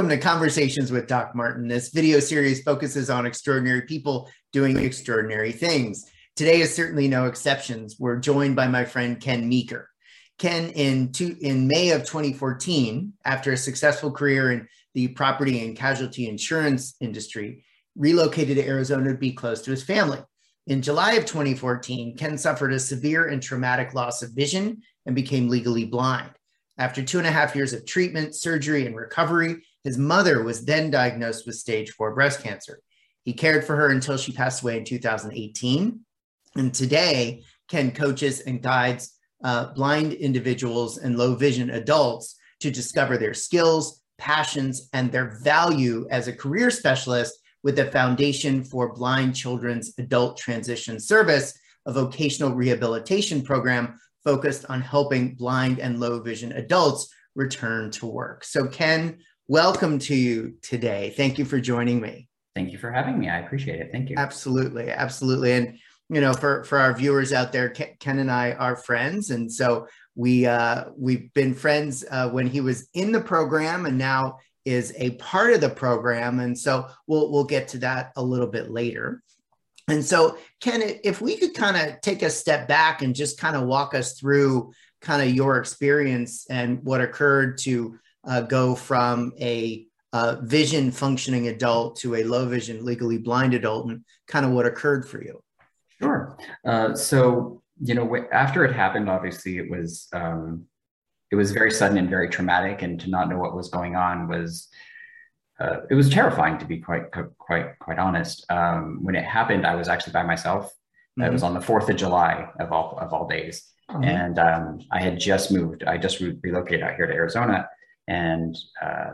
Welcome to Conversations with Doc Martin. This video series focuses on extraordinary people doing extraordinary things. Today is certainly no exceptions. We're joined by my friend Ken Meeker. Ken, in, two, in May of 2014, after a successful career in the property and casualty insurance industry, relocated to Arizona to be close to his family. In July of 2014, Ken suffered a severe and traumatic loss of vision and became legally blind. After two and a half years of treatment, surgery, and recovery, his mother was then diagnosed with stage four breast cancer. He cared for her until she passed away in 2018. And today, Ken coaches and guides uh, blind individuals and low vision adults to discover their skills, passions, and their value as a career specialist with the Foundation for Blind Children's Adult Transition Service, a vocational rehabilitation program focused on helping blind and low vision adults return to work. So, Ken, welcome to you today. Thank you for joining me. Thank you for having me. I appreciate it. Thank you. Absolutely. Absolutely. And, you know, for, for our viewers out there, Ken and I are friends. And so we, uh, we've been friends uh, when he was in the program and now is a part of the program. And so we'll, we'll get to that a little bit later. And so, Ken, if we could kind of take a step back and just kind of walk us through kind of your experience and what occurred to uh, go from a uh, vision functioning adult to a low vision legally blind adult and kind of what occurred for you. Sure. Uh, so, you know, after it happened, obviously it was, um, it was very sudden and very traumatic and to not know what was going on was uh, it was terrifying to be quite quite quite honest. Um, when it happened, I was actually by myself. Mm-hmm. It was on the Fourth of July of all of all days, mm-hmm. and um, I had just moved. I just re- relocated out here to Arizona, and uh,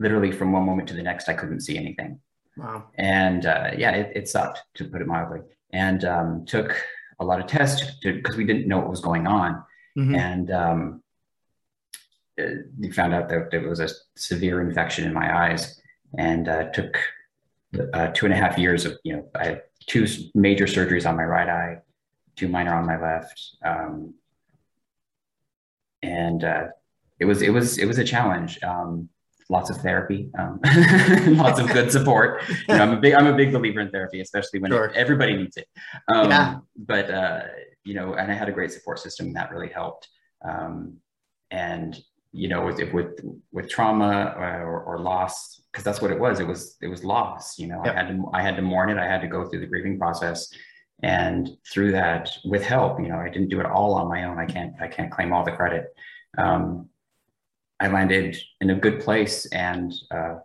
literally from one moment to the next, I couldn't see anything. Wow. And uh, yeah, it, it, sucked to put it mildly, and um, took a lot of tests because we didn't know what was going on, mm-hmm. and we found out that there was a severe infection in my eyes and uh, took uh, two and a half years of, you know, I had two major surgeries on my right eye, two minor on my left. Um, and uh, it was, it was, it was a challenge. Um, lots of therapy, um, lots of good support. You know, I'm a big, I'm a big believer in therapy, especially when sure. everybody needs it. Um, yeah. But, uh, you know, and I had a great support system that really helped. Um, and you know, with with with trauma or, or loss, because that's what it was. It was it was loss. You know, yep. I had to I had to mourn it. I had to go through the grieving process, and through that, with help, you know, I didn't do it all on my own. I can't I can't claim all the credit. Um, I landed in a good place, and uh,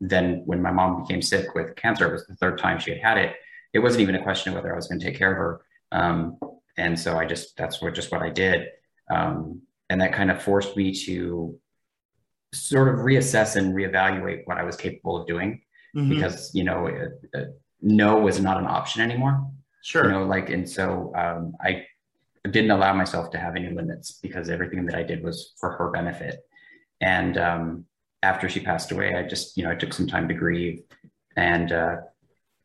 then when my mom became sick with cancer, it was the third time she had had it. It wasn't even a question of whether I was going to take care of her, um, and so I just that's what just what I did. Um, and that kind of forced me to sort of reassess and reevaluate what I was capable of doing mm-hmm. because you know uh, uh, no was not an option anymore. Sure. You know, like and so um, I didn't allow myself to have any limits because everything that I did was for her benefit. And um, after she passed away, I just you know I took some time to grieve and uh,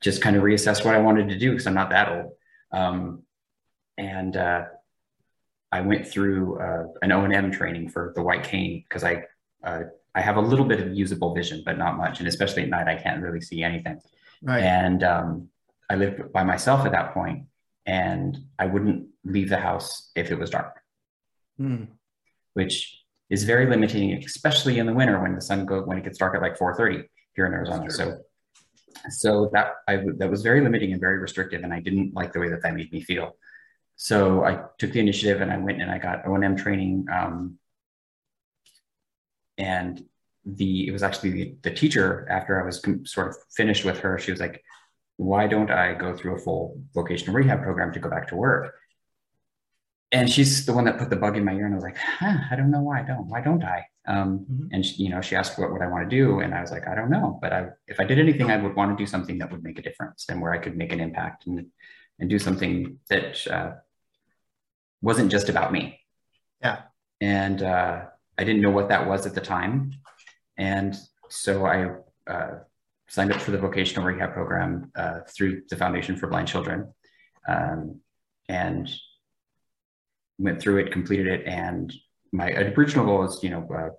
just kind of reassess what I wanted to do because I'm not that old. Um, and uh, I went through uh, an O and M training for the white cane because I uh, I have a little bit of usable vision, but not much, and especially at night I can't really see anything. Right. And um, I lived by myself at that point, and I wouldn't leave the house if it was dark, hmm. which is very limiting, especially in the winter when the sun goes when it gets dark at like 4:30 here in Arizona. So so that I that was very limiting and very restrictive, and I didn't like the way that that made me feel. So I took the initiative and I went and I got O&M training. Um, and the it was actually the, the teacher after I was com- sort of finished with her. She was like, "Why don't I go through a full vocational rehab program to go back to work?" And she's the one that put the bug in my ear, and I was like, huh, "I don't know why I don't. Why don't I?" Um, mm-hmm. And she, you know, she asked what would I want to do, and I was like, "I don't know, but I, if I did anything, I would want to do something that would make a difference and where I could make an impact and and do something that." Uh, wasn't just about me. Yeah. And uh, I didn't know what that was at the time. And so I uh, signed up for the vocational rehab program uh, through the Foundation for Blind Children um, and went through it, completed it. And my original goal was, you know, uh,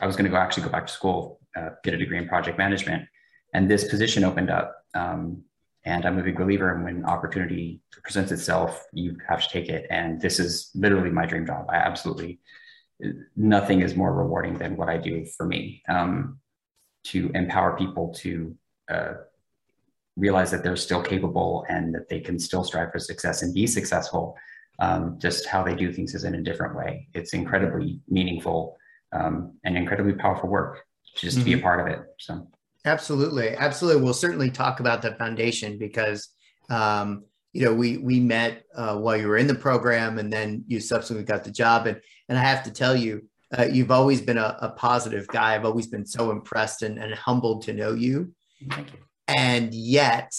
I was going to go actually go back to school, uh, get a degree in project management, and this position opened up. Um, and I'm a big believer in when opportunity presents itself, you have to take it. And this is literally my dream job. I absolutely nothing is more rewarding than what I do for me. Um, to empower people to uh, realize that they're still capable and that they can still strive for success and be successful. Um, just how they do things is in a different way. It's incredibly meaningful um, and incredibly powerful work just mm-hmm. to be a mm-hmm. part of it. So, absolutely, absolutely. We'll certainly talk about the foundation because um, you know we we met uh, while you were in the program, and then you subsequently got the job. And and I have to tell you, uh, you've always been a, a, positive guy. I've always been so impressed and, and humbled to know you. Thank you. And yet,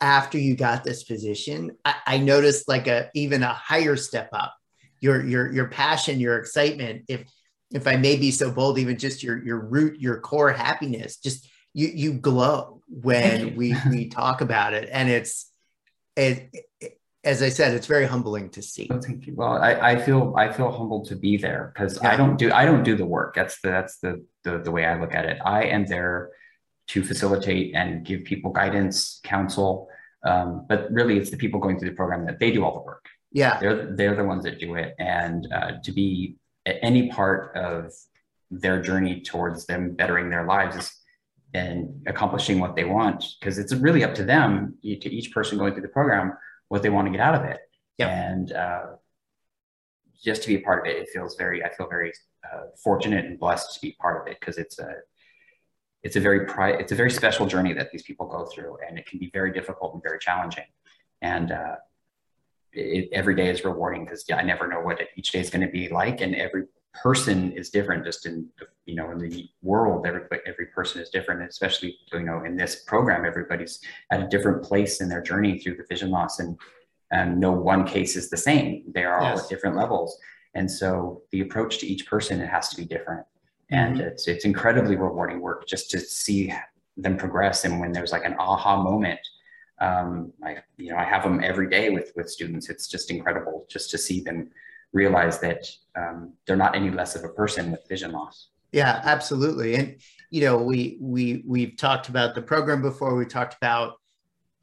after you got this position, I, I noticed like a even a higher step up. Your your your passion, your excitement. If if I may be so bold, even just your your root, your core happiness, just you you glow when we we talk about it, and it's it, it as I said, it's very humbling to see. Oh, thank you. Well, I, I feel I feel humbled to be there because yeah. I don't do I don't do the work. That's the that's the, the the way I look at it. I am there to facilitate and give people guidance, counsel. Um, but really, it's the people going through the program that they do all the work. Yeah, they're they're the ones that do it, and uh, to be at any part of their journey towards them bettering their lives and accomplishing what they want because it's really up to them to each person going through the program what they want to get out of it. Yep. And uh, just to be a part of it, it feels very, I feel very uh, fortunate and blessed to be part of it because it's a, it's a very pri- it's a very special journey that these people go through, and it can be very difficult and very challenging. And uh, it, every day is rewarding because yeah, I never know what each day is going to be like, and every person is different. Just in you know in the world, every every person is different, especially you know in this program, everybody's at a different place in their journey through the vision loss, and and no one case is the same. They are all at different levels, and so the approach to each person it has to be different and mm-hmm. it's it's incredibly rewarding work just to see them progress and when there's like an aha moment um, I you know I have them every day with with students. It's just incredible just to see them realize that um, they're not any less of a person with vision loss. Yeah absolutely. And you know we we we've talked about the program before. We talked about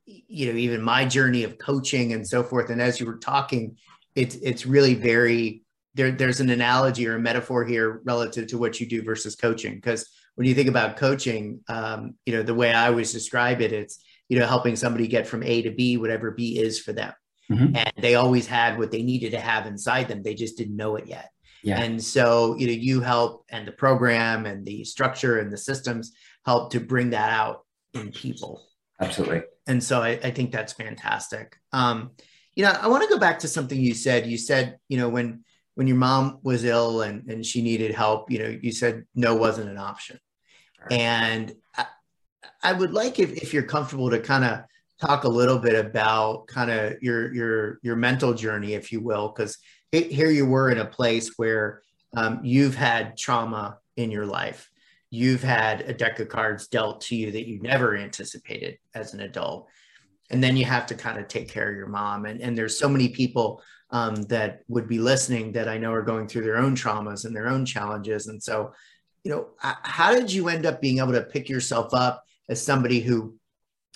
you know even my journey of coaching and so forth. And as you were talking it's it's really very there, there's an analogy or a metaphor here relative to what you do versus coaching. Because when you think about coaching, um, you know, the way I always describe it, it's, you know, helping somebody get from A to B, whatever B is for them. Mm-hmm. And they always had what they needed to have inside them. They just didn't know it yet. Yeah. And so, you know, you help and the program and the structure and the systems help to bring that out in people. Absolutely. And so I, I think that's fantastic. Um, you know, I want to go back to something you said. You said, you know, when when your mom was ill and, and she needed help, you know, you said no wasn't an option. Right. And I, I, would like if, if you're comfortable to kind of talk a little bit about kind of your your your mental journey, if you will, because here you were in a place where um, you've had trauma in your life. You've had a deck of cards dealt to you that you never anticipated as an adult. And then you have to kind of take care of your mom. And, and there's so many people um, that would be listening that I know are going through their own traumas and their own challenges. And so, you know, how did you end up being able to pick yourself up as somebody who,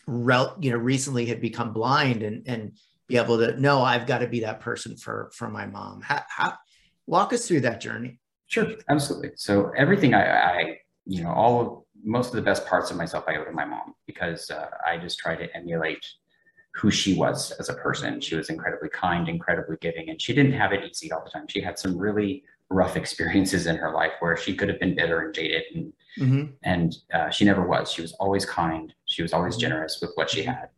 you know, recently had become blind and and be able to know I've got to be that person for for my mom. How, how walk us through that journey? Sure, absolutely. So everything I, I you know, all of most of the best parts of myself I owe to my mom because uh, I just try to emulate who she was as a person. She was incredibly kind, incredibly giving, and she didn't have it easy all the time. She had some really rough experiences in her life where she could have been bitter and jaded, and mm-hmm. and uh, she never was. She was always kind. She was always mm-hmm. generous with what she mm-hmm. had.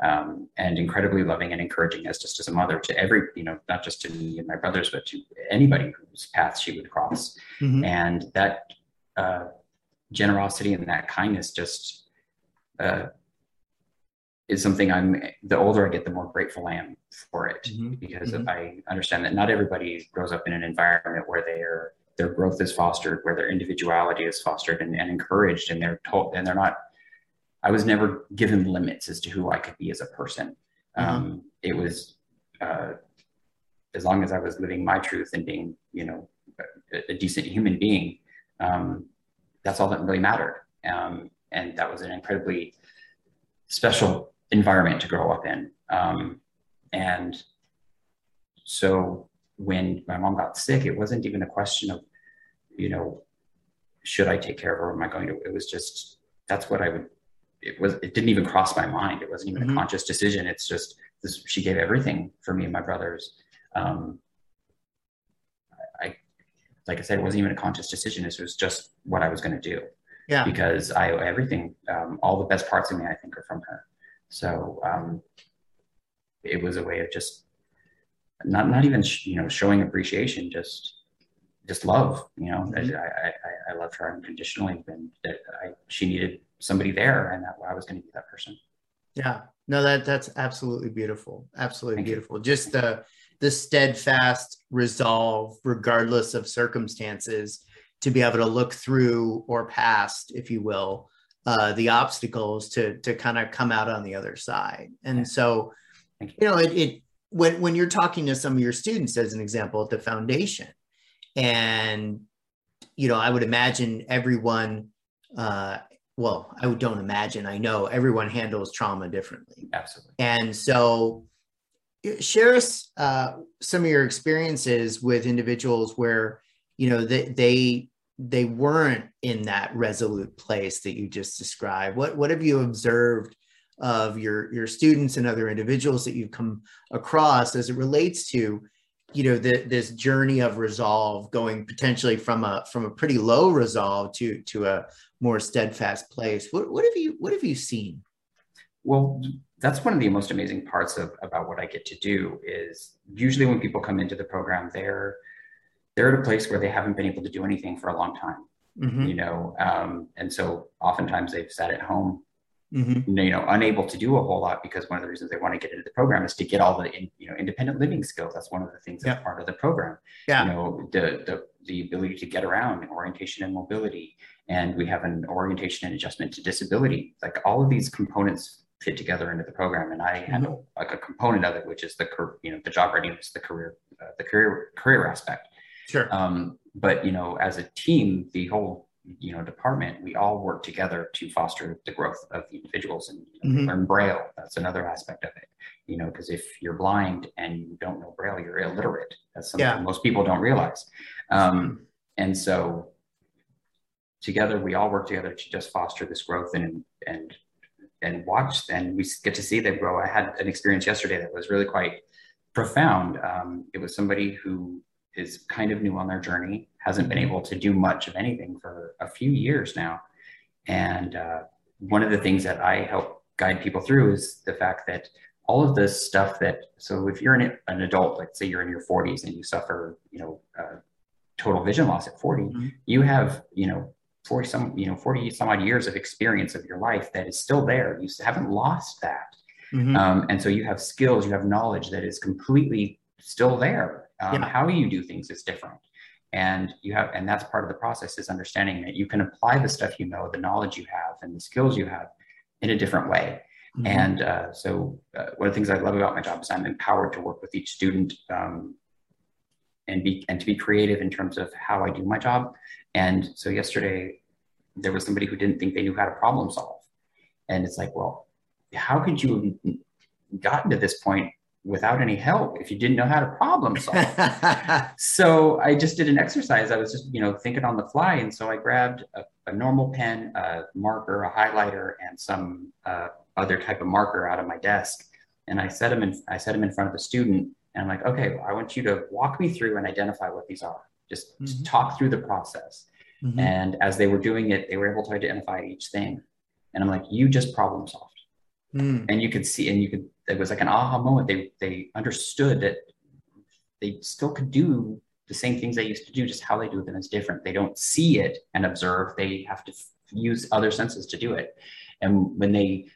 Um, and incredibly loving and encouraging as just as a mother to every, you know, not just to me and my brothers, but to anybody whose path she would cross. Mm-hmm. And that uh, generosity and that kindness just uh, is something I'm the older I get, the more grateful I am for it mm-hmm. because mm-hmm. I understand that not everybody grows up in an environment where their their growth is fostered, where their individuality is fostered and, and encouraged, and they're told and they're not. I was never given limits as to who I could be as a person. Mm-hmm. Um, it was uh, as long as I was living my truth and being, you know, a, a decent human being, um, that's all that really mattered. Um, and that was an incredibly special environment to grow up in. Um, and so when my mom got sick, it wasn't even a question of, you know, should I take care of her? Or am I going to? It was just that's what I would. It was. It didn't even cross my mind. It wasn't even mm-hmm. a conscious decision. It's just this, she gave everything for me and my brothers. Um, I, like I said, it wasn't even a conscious decision. It was just what I was going to do. Yeah. Because I owe everything. Um, all the best parts of me, I think, are from her. So um, it was a way of just not not even you know showing appreciation, just just love. You know, mm-hmm. I, I, I loved her unconditionally, and that I, she needed somebody there, and that I was going to be that person. Yeah, no, that that's absolutely beautiful, absolutely Thank beautiful. You. Just the the steadfast resolve, regardless of circumstances, to be able to look through or past, if you will, uh, the obstacles to to kind of come out on the other side. And so, you. know, it, it when when you're talking to some of your students, as an example, at the foundation, and you know, I would imagine everyone. Uh, well, I don't imagine. I know everyone handles trauma differently. Absolutely. And so, share us uh, some of your experiences with individuals where you know they they they weren't in that resolute place that you just described. What what have you observed of your your students and other individuals that you've come across as it relates to you know the, this journey of resolve going potentially from a from a pretty low resolve to to a more steadfast place? What, what have you what have you seen? Well that's one of the most amazing parts of about what i get to do is usually when people come into the program they're they're at a place where they haven't been able to do anything for a long time mm-hmm. you know um, and so oftentimes they've sat at home mm-hmm. you know unable to do a whole lot because one of the reasons they want to get into the program is to get all the in, you know independent living skills that's one of the things that's yeah. part of the program yeah. you know the, the the ability to get around orientation and mobility and we have an orientation and adjustment to disability like all of these components fit together into the program and i mm-hmm. handle like a component of it which is the you know the job readiness the career uh, the career career aspect Sure. Um, but you know, as a team, the whole you know department, we all work together to foster the growth of the individuals and you know, mm-hmm. learn Braille. That's another aspect of it. You know, because if you're blind and you don't know Braille, you're illiterate. That's something yeah. most people don't realize. Um, and so together we all work together to just foster this growth and and and watch and we get to see them grow i had an experience yesterday that was really quite profound um, it was somebody who is kind of new on their journey, hasn't been able to do much of anything for a few years now. And uh, one of the things that I help guide people through is the fact that all of this stuff that, so if you're an, an adult, like say you're in your 40s and you suffer, you know, uh, total vision loss at 40, mm-hmm. you have, you know, 40 some, you know, 40 some odd years of experience of your life that is still there. You haven't lost that. Mm-hmm. Um, and so you have skills, you have knowledge that is completely still there um, yeah. how you do things is different and you have and that's part of the process is understanding that you can apply the stuff you know the knowledge you have and the skills you have in a different way mm-hmm. and uh, so uh, one of the things i love about my job is i'm empowered to work with each student um, and be and to be creative in terms of how i do my job and so yesterday there was somebody who didn't think they knew how to problem solve and it's like well how could you have gotten to this point without any help if you didn't know how to problem solve. so I just did an exercise. I was just, you know, thinking on the fly. And so I grabbed a, a normal pen, a marker, a highlighter, and some uh, other type of marker out of my desk. And I set them in, I set them in front of the student. And I'm like, okay, well, I want you to walk me through and identify what these are. Just, mm-hmm. just talk through the process. Mm-hmm. And as they were doing it, they were able to identify each thing. And I'm like, you just problem solved. Mm. And you could see, and you could it was like an aha moment. They they understood that they still could do the same things they used to do, just how they do them is different. They don't see it and observe. They have to f- use other senses to do it. And when they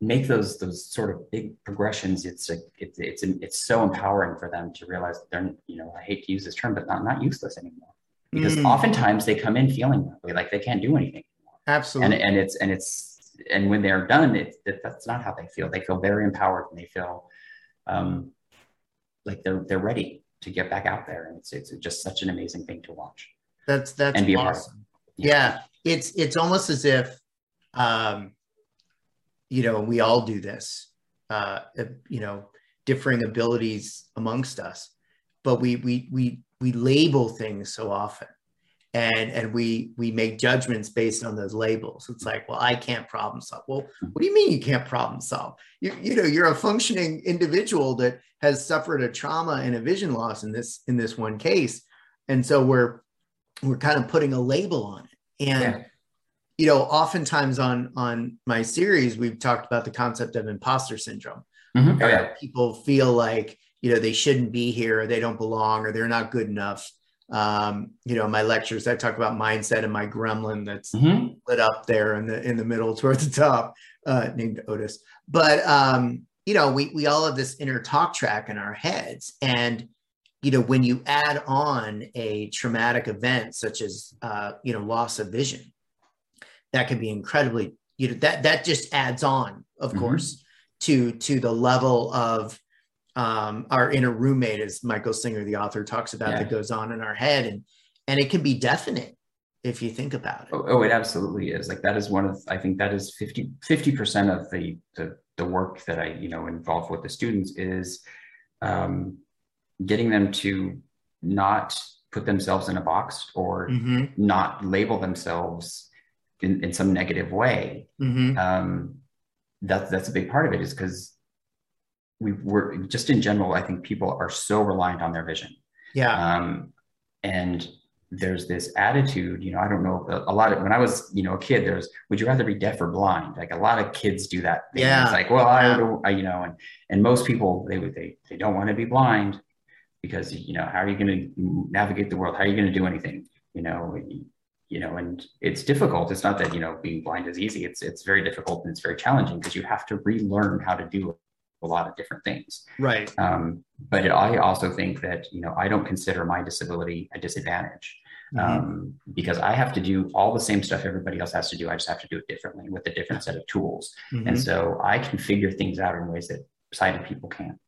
make those those sort of big progressions, it's a, it's it's it's so empowering for them to realize that they're you know I hate to use this term, but not not useless anymore. Because mm. oftentimes they come in feeling that way, like they can't do anything. Anymore. Absolutely. And and it's and it's and when they're done, it, it, that's not how they feel. They feel very empowered and they feel um, like they're they're ready to get back out there, and it's it's just such an amazing thing to watch. That's that's and be awesome. Yeah. yeah. It's it's almost as if um you know, we all do this. Uh you know, differing abilities amongst us. But we we we we label things so often and and we we make judgments based on those labels. It's like well i can't problem solve. Well what do you mean you can't problem solve? You, you know you're a functioning individual that has suffered a trauma and a vision loss in this in this one case. And so we're we're kind of putting a label on it. And yeah. you know oftentimes on on my series we've talked about the concept of imposter syndrome. Mm-hmm. oh, yeah. people feel like you know they shouldn't be here or they don't belong or they're not good enough um, you know, my lectures, I talk about mindset and my gremlin that's mm-hmm. lit up there in the in the middle towards the top, uh, named Otis. But um, you know, we we all have this inner talk track in our heads, and you know, when you add on a traumatic event such as uh, you know loss of vision, that can be incredibly you know that that just adds on, of mm-hmm. course, to to the level of um, our inner roommate, as Michael Singer, the author, talks about, yeah. that goes on in our head, and and it can be definite if you think about it. Oh, oh, it absolutely is. Like that is one of I think that is 50 percent of the, the the work that I you know involve with the students is um, getting them to not put themselves in a box or mm-hmm. not label themselves in, in some negative way. Mm-hmm. Um, that's that's a big part of it is because we were just in general, I think people are so reliant on their vision. Yeah. Um, and there's this attitude, you know, I don't know a lot of when I was, you know, a kid, there's would you rather be deaf or blind? Like a lot of kids do that. Thing. Yeah. It's like, well, I, I, you know, and and most people they would they they don't want to be blind because you know how are you going to navigate the world? How are you going to do anything? You know, you know, and it's difficult. It's not that you know being blind is easy. It's it's very difficult and it's very challenging because you have to relearn how to do a lot of different things. Right. Um, but it, I also think that you know I don't consider my disability a disadvantage mm-hmm. um, because I have to do all the same stuff everybody else has to do. I just have to do it differently with a different set of tools, mm-hmm. and so I can figure things out in ways that sighted people can't.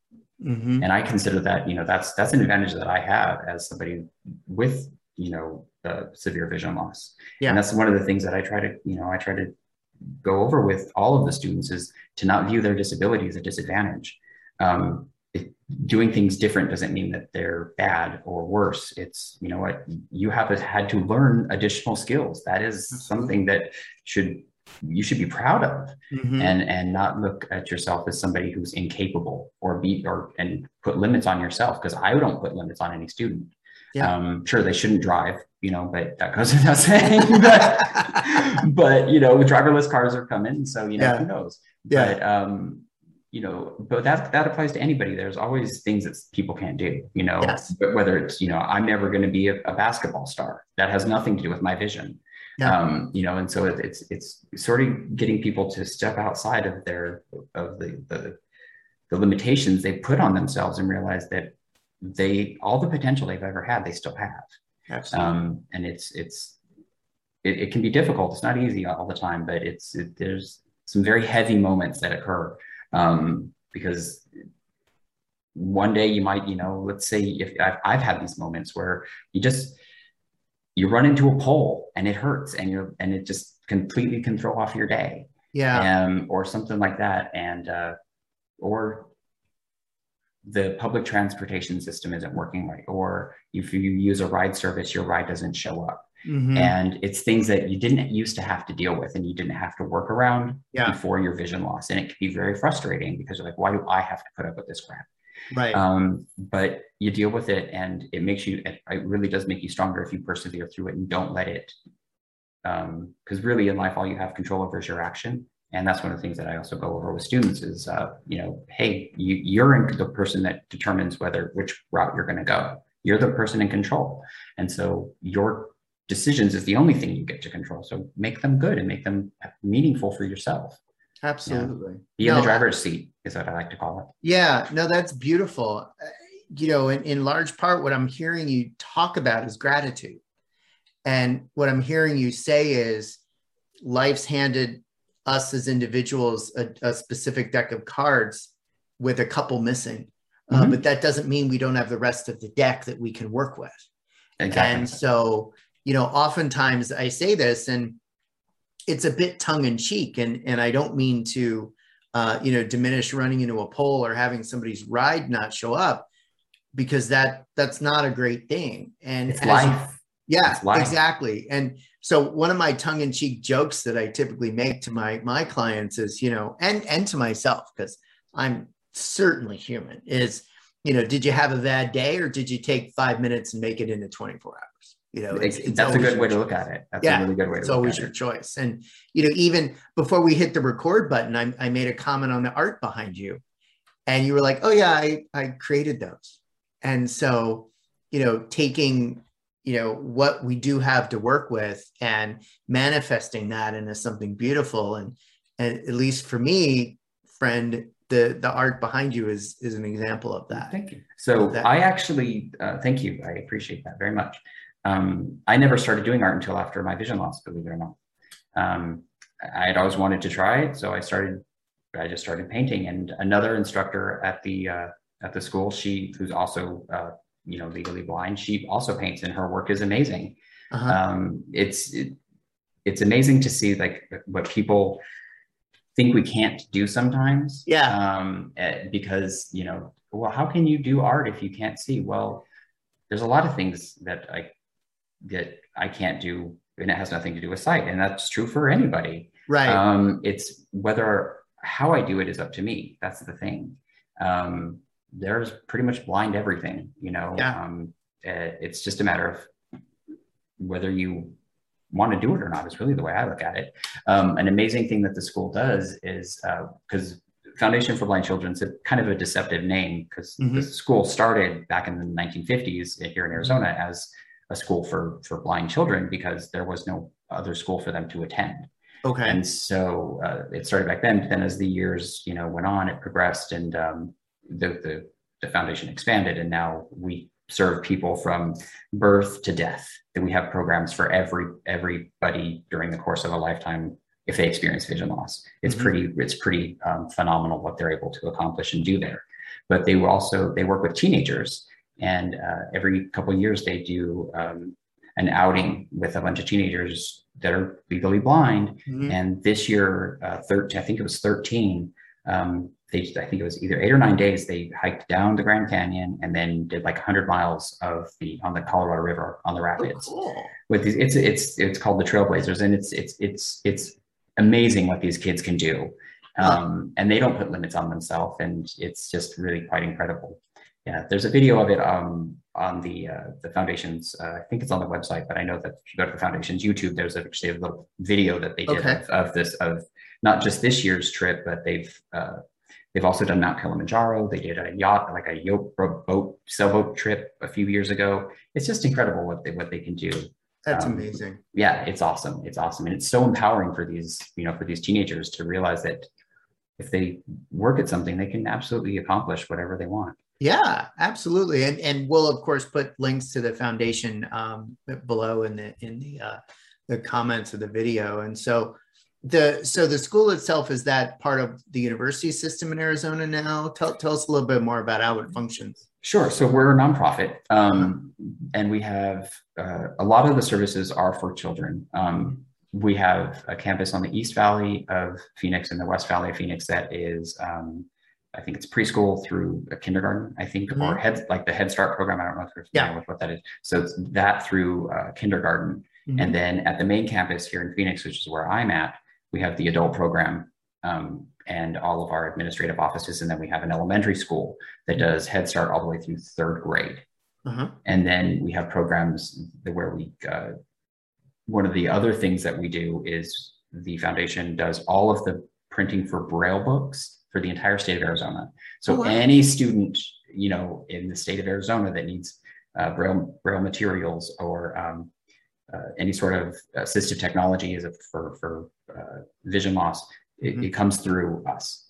Mm-hmm. And I consider that you know that's that's an advantage that I have as somebody with you know uh, severe vision loss. Yeah. And that's one of the things that I try to you know I try to go over with all of the students is to not view their disability as a disadvantage. Um, it, doing things different doesn't mean that they're bad or worse. It's, you know what, you have had to learn additional skills. That is something that should you should be proud of mm-hmm. and and not look at yourself as somebody who's incapable or be or and put limits on yourself because i don't put limits on any student yeah. um sure they shouldn't drive you know, but that goes without saying. but, but you know, driverless cars are coming, so you know, yeah. who knows? Yeah. But um, you know, but that that applies to anybody. There's always things that people can't do. You know, yes. but whether it's you know, I'm never going to be a, a, basketball star. That has nothing to do with my vision. Yeah. Um, you know, and so it, it's it's sort of getting people to step outside of their of the the the limitations they put on themselves and realize that they all the potential they've ever had they still have Absolutely. Um, and it's it's it, it, can be difficult. It's not easy all the time, but it's it, there's some very heavy moments that occur um, because one day you might you know let's say if I've, I've had these moments where you just you run into a pole and it hurts and you're and it just completely can throw off your day yeah um, or something like that and uh, or the public transportation system isn't working right or if you use a ride service your ride doesn't show up. Mm-hmm. and it's things that you didn't used to have to deal with and you didn't have to work around yeah. before your vision loss. And it can be very frustrating because you're like why do i have to put up with this crap? Right. Um, but you deal with it and it makes you it, really does make you stronger if you persevere through it and don't let it because um, really in life all you have control over is your action and that's one of the things that I also go over with students is, uh, you know, hey, you, you're the person that determines whether which route you're going to go. You're the person in control, and so your decisions is the only thing you get to control. So make them good and make them meaningful for yourself. Absolutely. Be in the driver's seat is what I like to call it. Yeah, no, that's beautiful. You know, in, in large part, what I'm hearing you talk about is gratitude. And what I'm hearing you say is life's handed us as individuals a, a specific deck of cards with a couple missing. Uh, mm-hmm. But that doesn't mean we don't have the rest of the deck that we can work with. Exactly. And so, you know, oftentimes I say this and it's a bit tongue in cheek and, and I don't mean to, uh, you know, diminish running into a pole or having somebody's ride not show up because that that's not a great thing. And it's life. Yeah, exactly. And so one of my tongue in cheek jokes that I typically make to my, my clients is, you know, and, and to myself, because I'm certainly human is, you know, did you have a bad day or did you take five minutes and make it into 24 hours? You know, it's, it's that's a good way to look at it. That's yeah, a really good way. To look at it. It's always your it. choice. And, you know, even before we hit the record button, I, I made a comment on the art behind you and you were like, oh yeah, I, I created those. And so, you know, taking, you know, what we do have to work with and manifesting that into something beautiful. And, and at least for me, friend, the the art behind you is is an example of that. Thank you. So I actually uh, thank you. I appreciate that very much. Um, I never started doing art until after my vision loss, believe it or not. Um, I had always wanted to try it, so I started. I just started painting, and another instructor at the uh, at the school, she who's also uh, you know legally blind, she also paints, and her work is amazing. Uh-huh. Um, it's it, it's amazing to see like what people think we can't do sometimes. Yeah. Um, eh, because you know, well, how can you do art if you can't see? Well, there's a lot of things that I that I can't do, and it has nothing to do with sight, and that's true for anybody. Right. Um, it's whether how I do it is up to me. That's the thing. Um, there's pretty much blind everything, you know. Yeah. Um, eh, it's just a matter of whether you want to do it or not is really the way I look at it. Um, an amazing thing that the school does is because uh, Foundation for Blind Children is a kind of a deceptive name because mm-hmm. the school started back in the 1950s here in Arizona as a school for for blind children because there was no other school for them to attend. Okay. And so uh, it started back then. But then as the years you know went on, it progressed and um, the, the the foundation expanded, and now we serve people from birth to death. That we have programs for every everybody during the course of a lifetime if they experience vision loss. It's mm-hmm. pretty it's pretty um, phenomenal what they're able to accomplish and do there. But they were also they work with teenagers, and uh, every couple of years they do um, an outing with a bunch of teenagers that are legally blind. Mm-hmm. And this year, uh, 13, I think it was 13. Um, they I think it was either eight or nine days. They hiked down the Grand Canyon and then did like 100 miles of the on the Colorado River on the rapids. Oh, cool. With these, it's it's it's called the Trailblazers, and it's it's it's it's amazing what these kids can do. Um, and they don't put limits on themselves, and it's just really quite incredible. Yeah, there's a video of it um, on the uh, the foundation's. Uh, I think it's on the website, but I know that if you go to the foundation's YouTube, there's actually a little video that they did okay. of, of, this of not just this year's trip, but they've uh, They've also done Mount Kilimanjaro. They did a yacht, like a yacht boat, sailboat trip a few years ago. It's just incredible what they what they can do. That's um, amazing. Yeah, it's awesome. It's awesome, and it's so empowering for these you know for these teenagers to realize that if they work at something, they can absolutely accomplish whatever they want. Yeah, absolutely, and and we'll of course put links to the foundation um, below in the in the uh, the comments of the video, and so the so the school itself is that part of the university system in Arizona now. Tell tell us a little bit more about how it functions. Sure. So we're a nonprofit, um, and we have uh, a lot of the services are for children. Um, we have a campus on the East Valley of Phoenix and the West Valley of Phoenix that is, um, I think it's preschool through a kindergarten, I think, mm-hmm. or head like the Head Start program. I don't know if you're familiar yeah. with what that is. So it's that through uh, kindergarten, mm-hmm. and then at the main campus here in Phoenix, which is where I'm at, we have the adult program um, and all of our administrative offices. And then we have an elementary school that does Head Start all the way through third grade. Uh-huh. And then we have programs where we, uh, one of the other things that we do is the foundation does all of the printing for Braille books for the entire state of Arizona. So oh, wow. any student, you know, in the state of Arizona that needs uh, Braille, Braille materials or um, uh, any sort of assistive technology is for for uh, vision loss, it, mm-hmm. it, comes through us.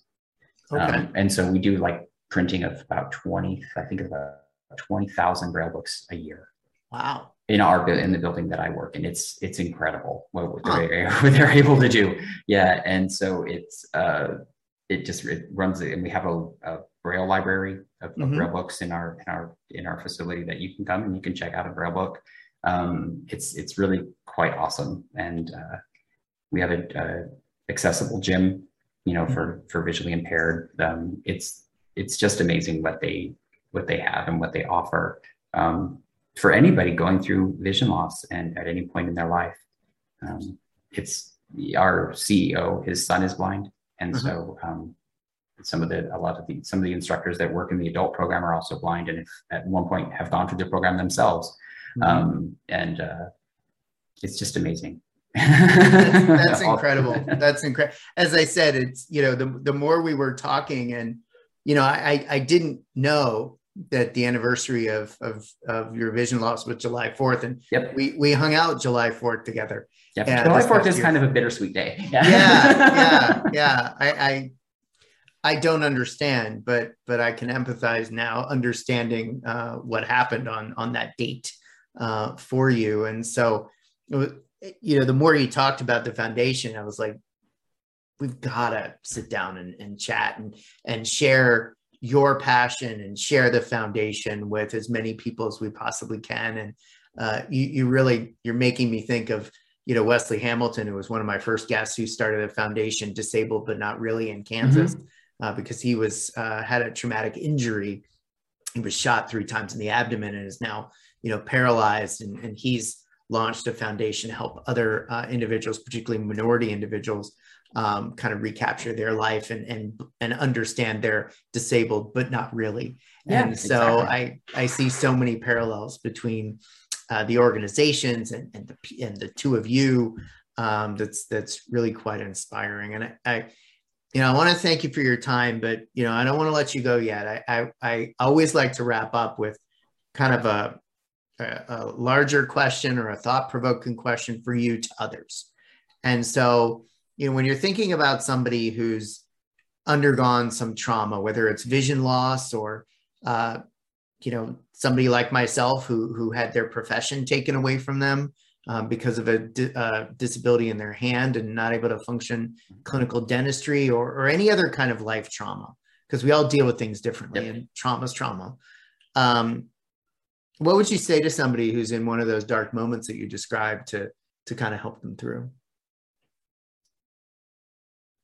Okay. Um, and so we do like printing of about twenty, I think about twenty thousand braille books a year. Wow. In our in the building that I work in, it's it's incredible what they're, what they're able to do. Yeah, and so it's uh, it just it runs and we have a, a braille library of, mm-hmm. of braille books in our in our in our facility that you can come and you can check out a braille book Um, it's it's really quite awesome, and uh, we have a, a, accessible gym, you know, for for visually impaired. Um, it's it's just amazing what they what they have and what they offer um, for anybody going through vision loss and at any point in their life. Um, it's our CEO, his son is blind, and mm-hmm. so um, some of the a lot of the some of the instructors that work in the adult program are also blind, and at one point have gone through the program themselves, mm-hmm. um, and uh, it's just amazing. That's, that's incredible. That's incredible. As I said, it's you know the the more we were talking, and you know I I didn't know that the anniversary of of of your vision loss was July fourth, and yep. we we hung out July fourth together. Yeah, July Fourth is kind of a bittersweet day. Yeah, yeah, yeah. yeah. I, I, I don't understand, but but I can empathize now, understanding uh, what happened on on that date uh, for you. And so, you know, the more you talked about the foundation, I was like, we've got to sit down and, and chat and and share your passion and share the foundation with as many people as we possibly can. And uh, you, you really you're making me think of you know Wesley Hamilton, who was one of my first guests, who started a foundation, disabled but not really in Kansas, mm-hmm. uh, because he was uh, had a traumatic injury. He was shot three times in the abdomen and is now you know paralyzed, and, and he's launched a foundation to help other uh, individuals, particularly minority individuals, um, kind of recapture their life and and and understand they're disabled but not really. Yeah, and so exactly. I I see so many parallels between uh, the organizations and, and the and the two of you. Um, that's that's really quite inspiring. And I, I you know, I want to thank you for your time, but you know, I don't want to let you go yet. I I, I always like to wrap up with kind of a a, a larger question or a thought provoking question for you to others. And so, you know, when you're thinking about somebody who's undergone some trauma, whether it's vision loss or uh, you know somebody like myself who who had their profession taken away from them um, because of a di- uh, disability in their hand and not able to function clinical dentistry or, or any other kind of life trauma because we all deal with things differently yep. and trauma is trauma um, what would you say to somebody who's in one of those dark moments that you described to to kind of help them through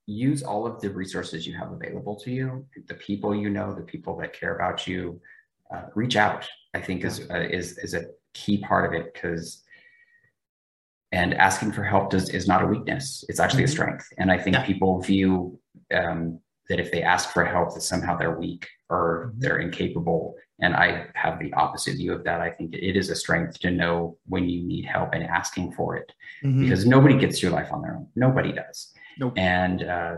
use all of the resources you have available to you the people you know the people that care about you uh, reach out. I think is uh, is is a key part of it because and asking for help does is not a weakness. It's actually mm-hmm. a strength. And I think yeah. people view um, that if they ask for help, that somehow they're weak or mm-hmm. they're incapable. And I have the opposite view of that. I think it is a strength to know when you need help and asking for it, mm-hmm. because nobody gets through life on their own. Nobody does. Nope. And uh,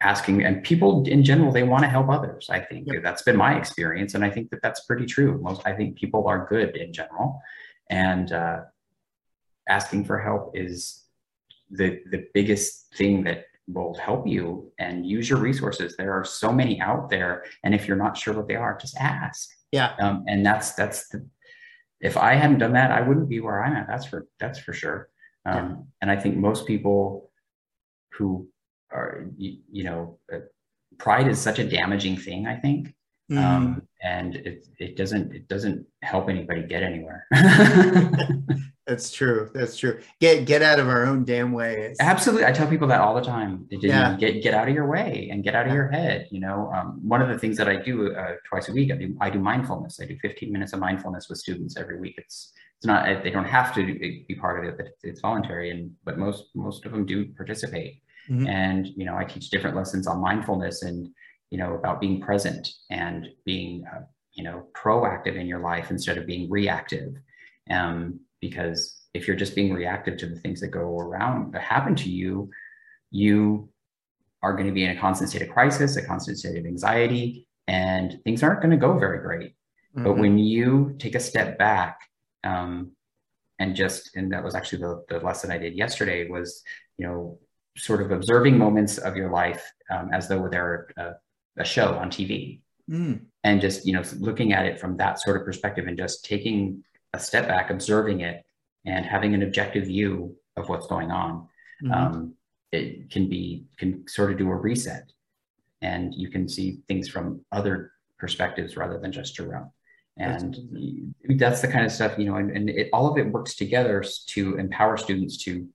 asking and people in general they want to help others i think yep. that's been my experience and i think that that's pretty true most i think people are good in general and uh, asking for help is the the biggest thing that will help you and use your resources there are so many out there and if you're not sure what they are just ask yeah um, and that's that's the if i hadn't done that i wouldn't be where i'm at that's for that's for sure um, yeah. and i think most people who are you, you know uh, pride is such a damaging thing i think mm. um, and it, it doesn't it doesn't help anybody get anywhere. That's true that's true. Get get out of our own damn way. Absolutely i tell people that all the time. Yeah. get get out of your way and get out of your head you know? Um, one of the things that i do uh, twice a week I do, I do mindfulness. I do 15 minutes of mindfulness with students every week. It's it's not they don't have to be part of it but it's voluntary and but most most of them do participate. Mm-hmm. And, you know, I teach different lessons on mindfulness and, you know, about being present and being, uh, you know, proactive in your life instead of being reactive. Um, because if you're just being reactive to the things that go around that happen to you, you are going to be in a constant state of crisis, a constant state of anxiety, and things aren't going to go very great. Mm-hmm. But when you take a step back, um, and just, and that was actually the, the lesson I did yesterday was, you know, sort of observing moments of your life um, as though they're a, a show on TV. Mm. And just, you know, looking at it from that sort of perspective and just taking a step back, observing it and having an objective view of what's going on. Mm-hmm. Um, it can be, can sort of do a reset and you can see things from other perspectives rather than just your own. and that's, that's the kind of stuff you know and, and it, all of it works together to empower students to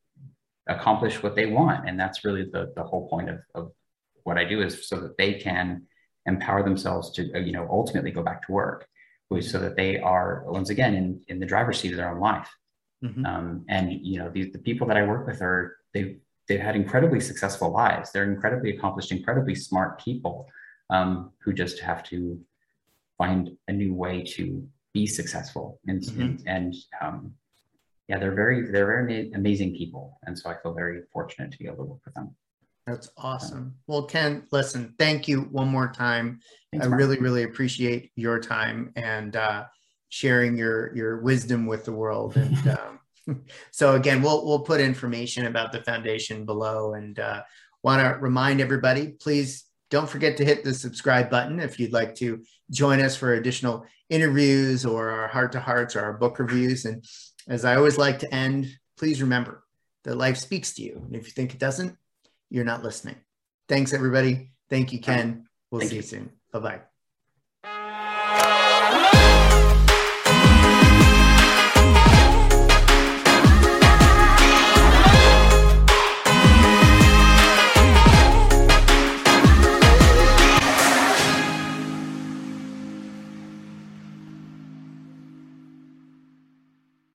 accomplish what they want and that's really the, the whole point of, of what i do is so that they can empower themselves to uh, you know ultimately go back to work so that they are once again in, in the driver's seat of their own life. Mm-hmm. um, and you know the, the people that i work with are they've they've had incredibly successful lives. They're incredibly accomplished incredibly smart people um, who just have to find a new way to be successful. And mm-hmm. and, and um, yeah they're very they're very amazing people. And so i feel very fortunate to be able to work with them that's awesome well ken listen thank you one more time Thanks, i really really appreciate your time and uh, sharing your your wisdom with the world and um, so again we'll we'll put information about the foundation below and uh, want to remind everybody please don't forget to hit the subscribe button if you'd like to join us for additional interviews or our heart to hearts or our book reviews. And as I always like to end, please remember that life speaks to you. And if you think it doesn't, you're not listening. Thanks, everybody. Thank you, Ken. We'll Thank see you, soon. Bye bye.